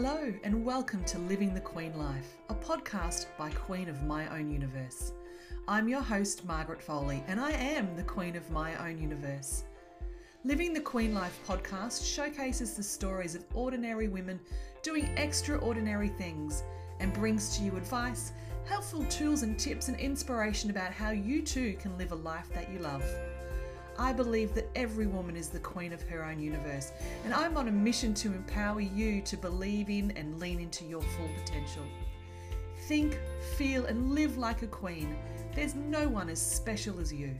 Hello, and welcome to Living the Queen Life, a podcast by Queen of My Own Universe. I'm your host, Margaret Foley, and I am the Queen of My Own Universe. Living the Queen Life podcast showcases the stories of ordinary women doing extraordinary things and brings to you advice, helpful tools and tips, and inspiration about how you too can live a life that you love. I believe that every woman is the queen of her own universe, and I'm on a mission to empower you to believe in and lean into your full potential. Think, feel, and live like a queen. There's no one as special as you.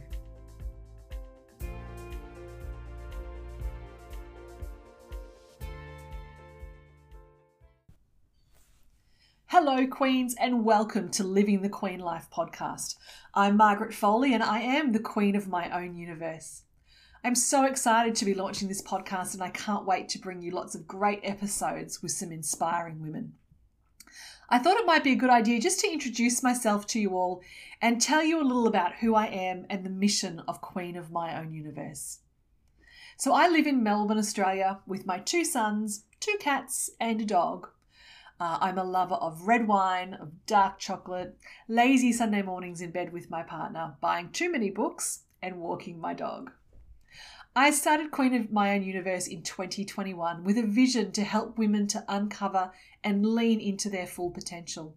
Hello, Queens, and welcome to Living the Queen Life podcast. I'm Margaret Foley, and I am the Queen of my own universe. I'm so excited to be launching this podcast, and I can't wait to bring you lots of great episodes with some inspiring women. I thought it might be a good idea just to introduce myself to you all and tell you a little about who I am and the mission of Queen of My Own Universe. So, I live in Melbourne, Australia, with my two sons, two cats, and a dog. Uh, I'm a lover of red wine, of dark chocolate, lazy Sunday mornings in bed with my partner, buying too many books, and walking my dog. I started Queen of My Own Universe in 2021 with a vision to help women to uncover and lean into their full potential.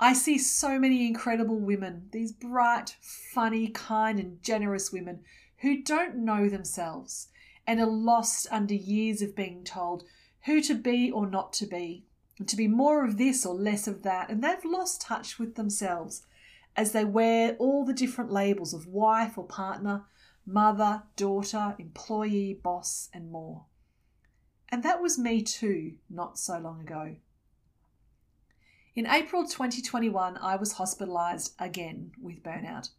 I see so many incredible women, these bright, funny, kind, and generous women who don't know themselves and are lost under years of being told who to be or not to be, to be more of this or less of that, and they've lost touch with themselves as they wear all the different labels of wife or partner, mother, daughter, employee, boss, and more. And that was me too, not so long ago. In April 2021, I was hospitalised again with burnout.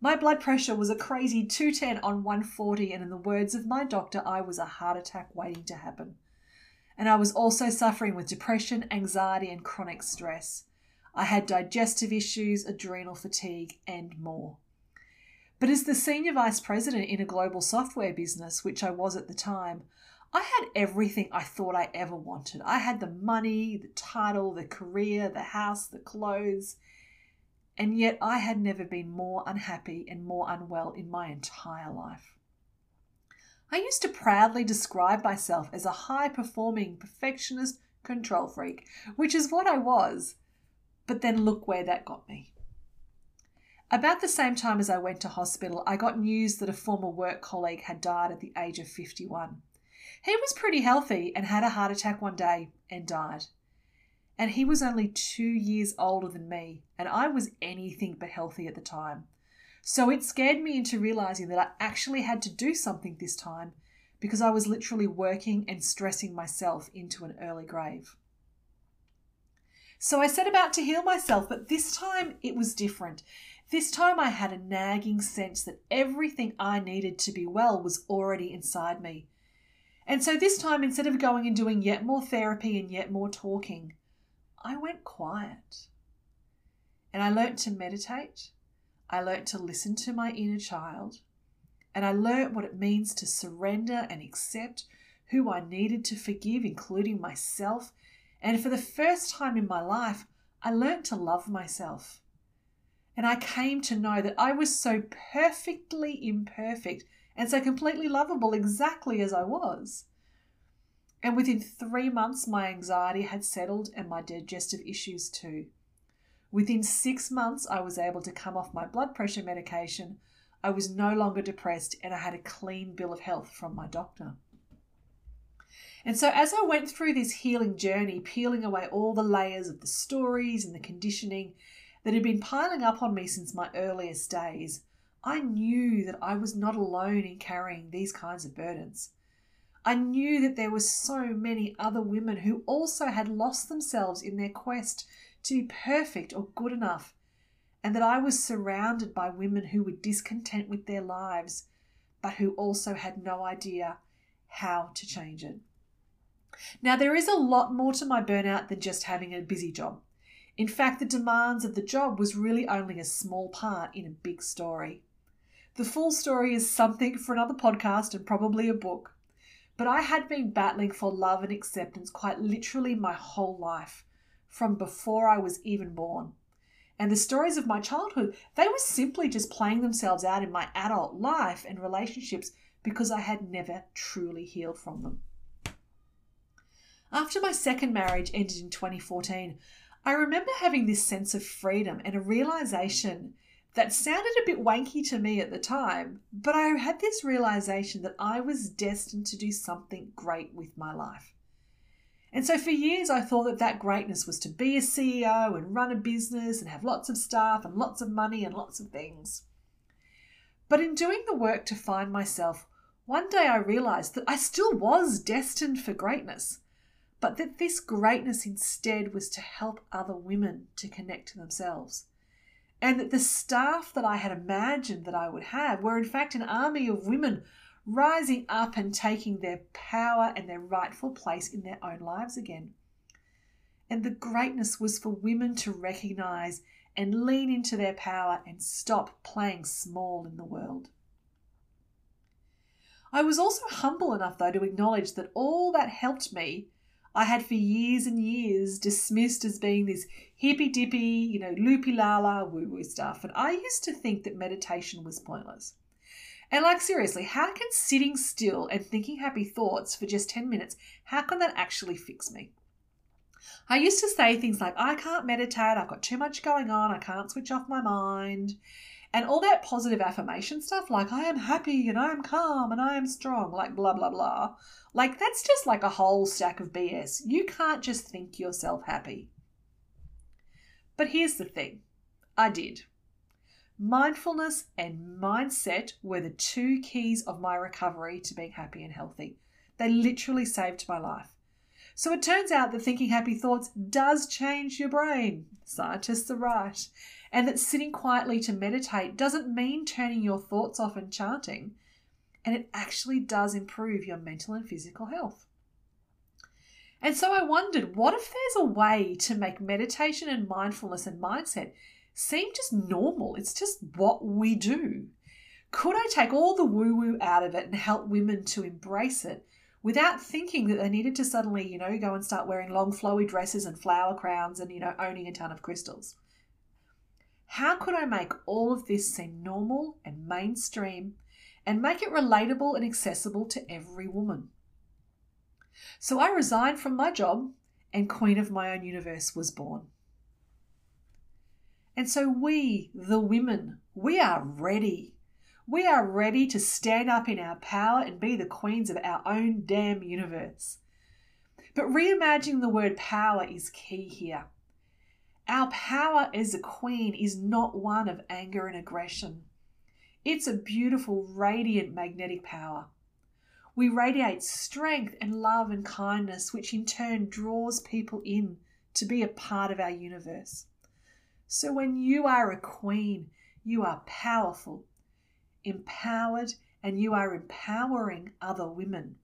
My blood pressure was a crazy 210 on 140, and in the words of my doctor, I was a heart attack waiting to happen and I was also suffering with depression, anxiety, and chronic stress. I had digestive issues, adrenal fatigue, and more. But as the senior vice president in a global software business, which I was at the time, I had everything I thought I ever wanted. I had the money, the title, the career, the house, the clothes, and yet I had never been more unhappy and more unwell in my entire life. I used to proudly describe myself as a high performing perfectionist control freak, which is what I was. But then look where that got me. About the same time as I went to hospital, I got news that a former work colleague had died at the age of 51. He was pretty healthy and had a heart attack one day and died. And he was only two years older than me, and I was anything but healthy at the time. So it scared me into realizing that I actually had to do something this time because I was literally working and stressing myself into an early grave. So I set about to heal myself, but this time it was different. This time I had a nagging sense that everything I needed to be well was already inside me. And so this time, instead of going and doing yet more therapy and yet more talking, I went quiet. And I learnt to meditate I learnt to listen to my inner child, and I learnt what it means to surrender and accept who I needed to forgive, including myself. And for the first time in my life, I learnt to love myself. And I came to know that I was so perfectly imperfect and so completely lovable exactly as I was. And within three months, my anxiety had settled and my digestive issues too. Within six months, I was able to come off my blood pressure medication. I was no longer depressed and I had a clean bill of health from my doctor. And so, as I went through this healing journey, peeling away all the layers of the stories and the conditioning that had been piling up on me since my earliest days, I knew that I was not alone in carrying these kinds of burdens. I knew that there were so many other women who also had lost themselves in their quest to be perfect or good enough, and that I was surrounded by women who were discontent with their lives, but who also had no idea how to change it. Now, there is a lot more to my burnout than just having a busy job. In fact, the demands of the job was really only a small part in a big story. The full story is something for another podcast and probably a book. but I had been battling for love and acceptance quite literally my whole life, from before I was even born. And the stories of my childhood, they were simply just playing themselves out in my adult life and relationships because I had never truly healed from them. After my second marriage ended in 2014, I remember having this sense of freedom and a realization that sounded a bit wanky to me at the time, but I had this realization that I was destined to do something great with my life. And so for years, I thought that that greatness was to be a CEO and run a business and have lots of staff and lots of money and lots of things. But in doing the work to find myself, one day I realized that I still was destined for greatness but that this greatness instead was to help other women to connect to themselves. And that the staff that I had imagined that I would have were, in fact, an army of women rising up and taking their power and their rightful place in their own lives again. And the greatness was for women to recognize and lean into their power and stop playing small in the world. I was also humble enough, though, to acknowledge that all that helped me I had for years and years dismissed as being this hippy dippy, you know, loopy la la woo woo stuff. And I used to think that meditation was pointless. And like seriously, how can sitting still and thinking happy thoughts for just 10 minutes, how can that actually fix me? I used to say things like, I can't meditate, I've got too much going on, I can't switch off my mind. And all that positive affirmation stuff, like I am happy and I am calm and I am strong, like blah, blah, blah. Like that's just like a whole stack of BS. You can't just think yourself happy. But here's the thing I did. Mindfulness and mindset were the two keys of my recovery to being happy and healthy. They literally saved my life. So it turns out that thinking happy thoughts does change your brain. Scientists are right and that sitting quietly to meditate doesn't mean turning your thoughts off and chanting, and it actually does improve your mental and physical health. And so I wondered what if there's a way to make meditation and mindfulness and mindset seem just normal? It's just what we do. Could I take all the woo woo out of it and help women to embrace it without thinking that they needed to suddenly, you know, go and start wearing long flowy dresses and flower crowns and, you know, owning a ton of crystals? How could I make all of this seem normal and mainstream and make it relatable and accessible to every woman? So I resigned from my job and Queen of My Own Universe was born. And so we, the women, we are ready. We are ready to stand up in our power and be the queens of our own damn universe. But reimagining the word power is key here. Our power as a queen is not one of anger and aggression. It's a beautiful, radiant, magnetic power. We radiate strength and love and kindness, which in turn draws people in to be a part of our universe. So when you are a queen, you are powerful, empowered, and you are empowering other women.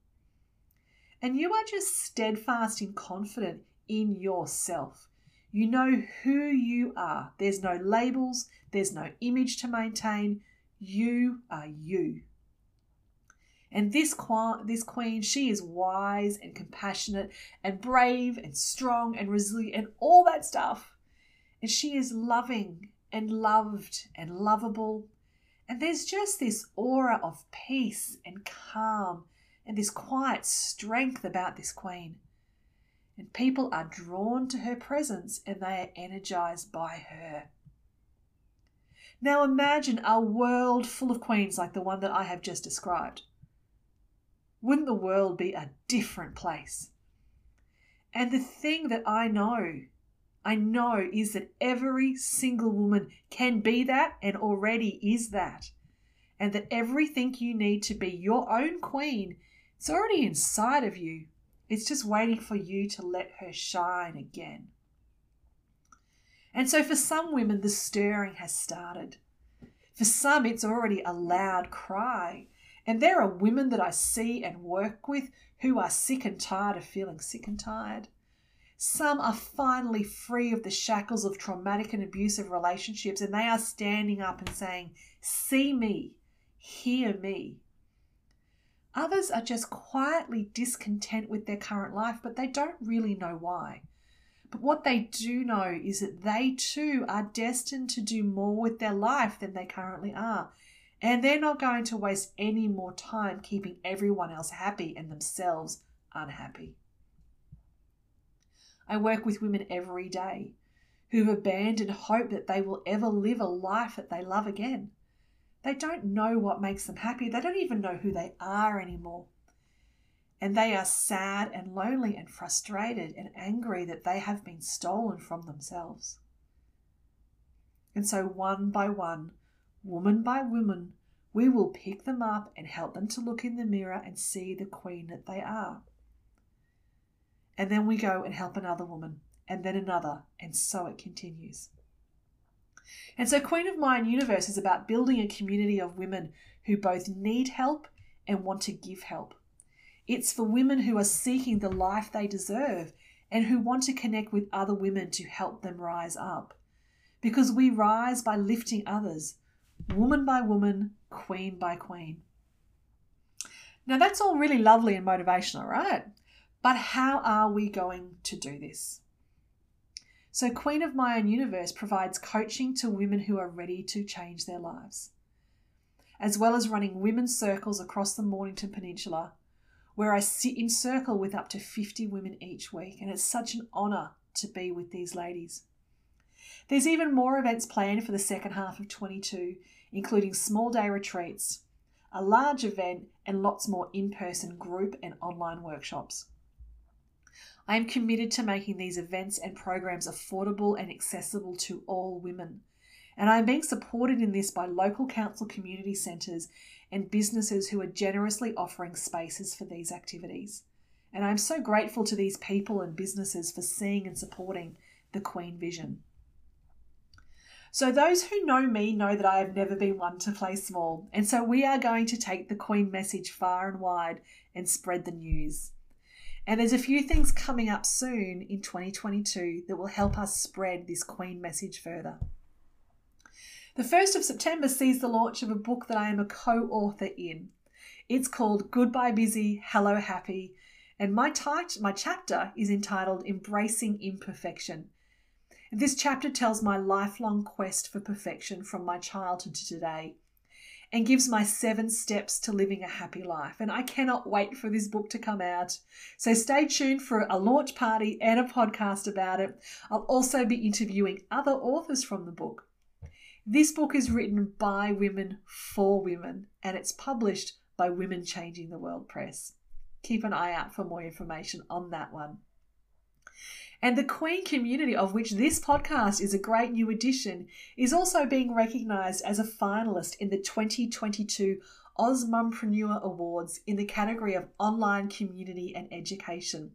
And you are just steadfast and confident in yourself. You know who you are. There's no labels, there's no image to maintain. You are you. And this, this queen, she is wise and compassionate and brave and strong and resilient and all that stuff. And she is loving and loved and lovable. And there's just this aura of peace and calm and this quiet strength about this queen and people are drawn to her presence and they are energized by her. Now imagine a world full of queens like the one that I have just described. Wouldn't the world be a different place? And the thing that I know, I know is that every single woman can be that and already is that. And that everything you need to be your own queen, it's already inside of you. It's just waiting for you to let her shine again. And so for some women, the stirring has started. For some, it's already a loud cry. And there are women that I see and work with who are sick and tired of feeling sick and tired. Some are finally free of the shackles of traumatic and abusive relationships, and they are standing up and saying, See me, hear me. Others are just quietly discontent with their current life, but they don't really know why. But what they do know is that they too are destined to do more with their life than they currently are. And they're not going to waste any more time keeping everyone else happy and themselves unhappy. I work with women every day who've abandoned hope that they will ever live a life that they love again. They don't know what makes them happy. They don't even know who they are anymore. And they are sad and lonely and frustrated and angry that they have been stolen from themselves. And so, one by one, woman by woman, we will pick them up and help them to look in the mirror and see the queen that they are. And then we go and help another woman, and then another, and so it continues. And so, Queen of My Own Universe is about building a community of women who both need help and want to give help. It's for women who are seeking the life they deserve and who want to connect with other women to help them rise up. Because we rise by lifting others, woman by woman, queen by queen. Now, that's all really lovely and motivational, right? But how are we going to do this? So, Queen of My Own Universe provides coaching to women who are ready to change their lives, as well as running women's circles across the Mornington Peninsula, where I sit in circle with up to 50 women each week, and it's such an honour to be with these ladies. There's even more events planned for the second half of 22, including small day retreats, a large event, and lots more in person group and online workshops. I am committed to making these events and programs affordable and accessible to all women. And I am being supported in this by local council community centres and businesses who are generously offering spaces for these activities. And I'm so grateful to these people and businesses for seeing and supporting the Queen vision. So, those who know me know that I have never been one to play small, and so we are going to take the Queen message far and wide and spread the news. And there's a few things coming up soon in 2022 that will help us spread this Queen message further. The 1st of September sees the launch of a book that I am a co author in. It's called Goodbye Busy, Hello Happy, and my, tit- my chapter is entitled Embracing Imperfection. This chapter tells my lifelong quest for perfection from my childhood to today and gives my seven steps to living a happy life. And I cannot wait for this book to come out. So stay tuned for a launch party and a podcast about it. I'll also be interviewing other authors from the book. This book is written by women for women and it's published by Women Changing the World Press. Keep an eye out for more information on that one. And the Queen community, of which this podcast is a great new addition, is also being recognised as a finalist in the 2022 AusMumpreneur Awards in the category of online community and education.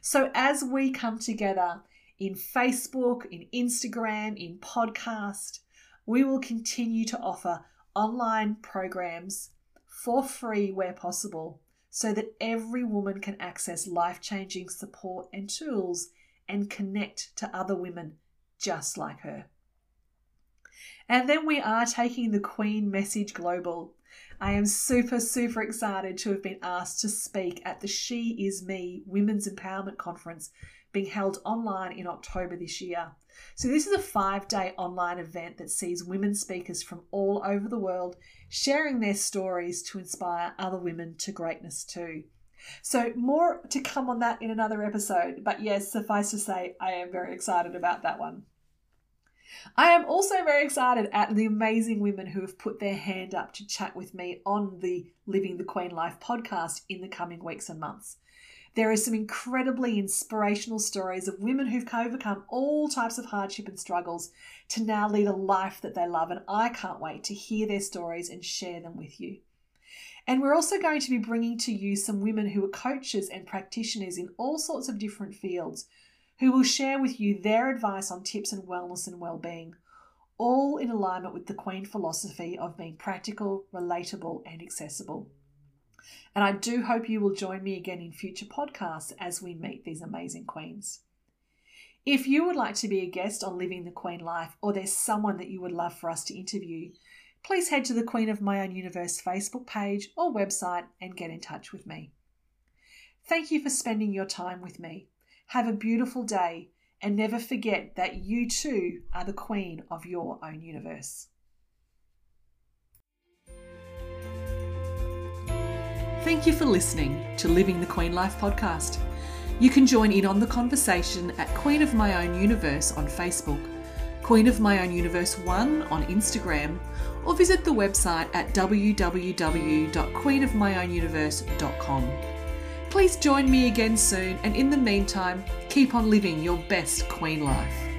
So as we come together in Facebook, in Instagram, in podcast, we will continue to offer online programs for free where possible so that every woman can access life changing support and tools and connect to other women just like her. And then we are taking the Queen message global. I am super, super excited to have been asked to speak at the She Is Me Women's Empowerment Conference being held online in October this year. So, this is a five day online event that sees women speakers from all over the world sharing their stories to inspire other women to greatness too. So, more to come on that in another episode. But yes, suffice to say, I am very excited about that one. I am also very excited at the amazing women who have put their hand up to chat with me on the Living the Queen Life podcast in the coming weeks and months. There are some incredibly inspirational stories of women who've overcome all types of hardship and struggles to now lead a life that they love, and I can't wait to hear their stories and share them with you. And we're also going to be bringing to you some women who are coaches and practitioners in all sorts of different fields who will share with you their advice on tips and wellness and well-being, all in alignment with the Queen philosophy of being practical, relatable, and accessible. And I do hope you will join me again in future podcasts as we meet these amazing queens. If you would like to be a guest on Living the Queen Life, or there's someone that you would love for us to interview, please head to the Queen of My Own Universe Facebook page or website and get in touch with me. Thank you for spending your time with me. Have a beautiful day and never forget that you too are the queen of your own universe. Thank you for listening to Living the Queen Life podcast. You can join in on the conversation at Queen of My Own Universe on Facebook, Queen of My Own Universe 1 on Instagram, or visit the website at www.queenofmyownuniverse.com. Please join me again soon, and in the meantime, keep on living your best queen life.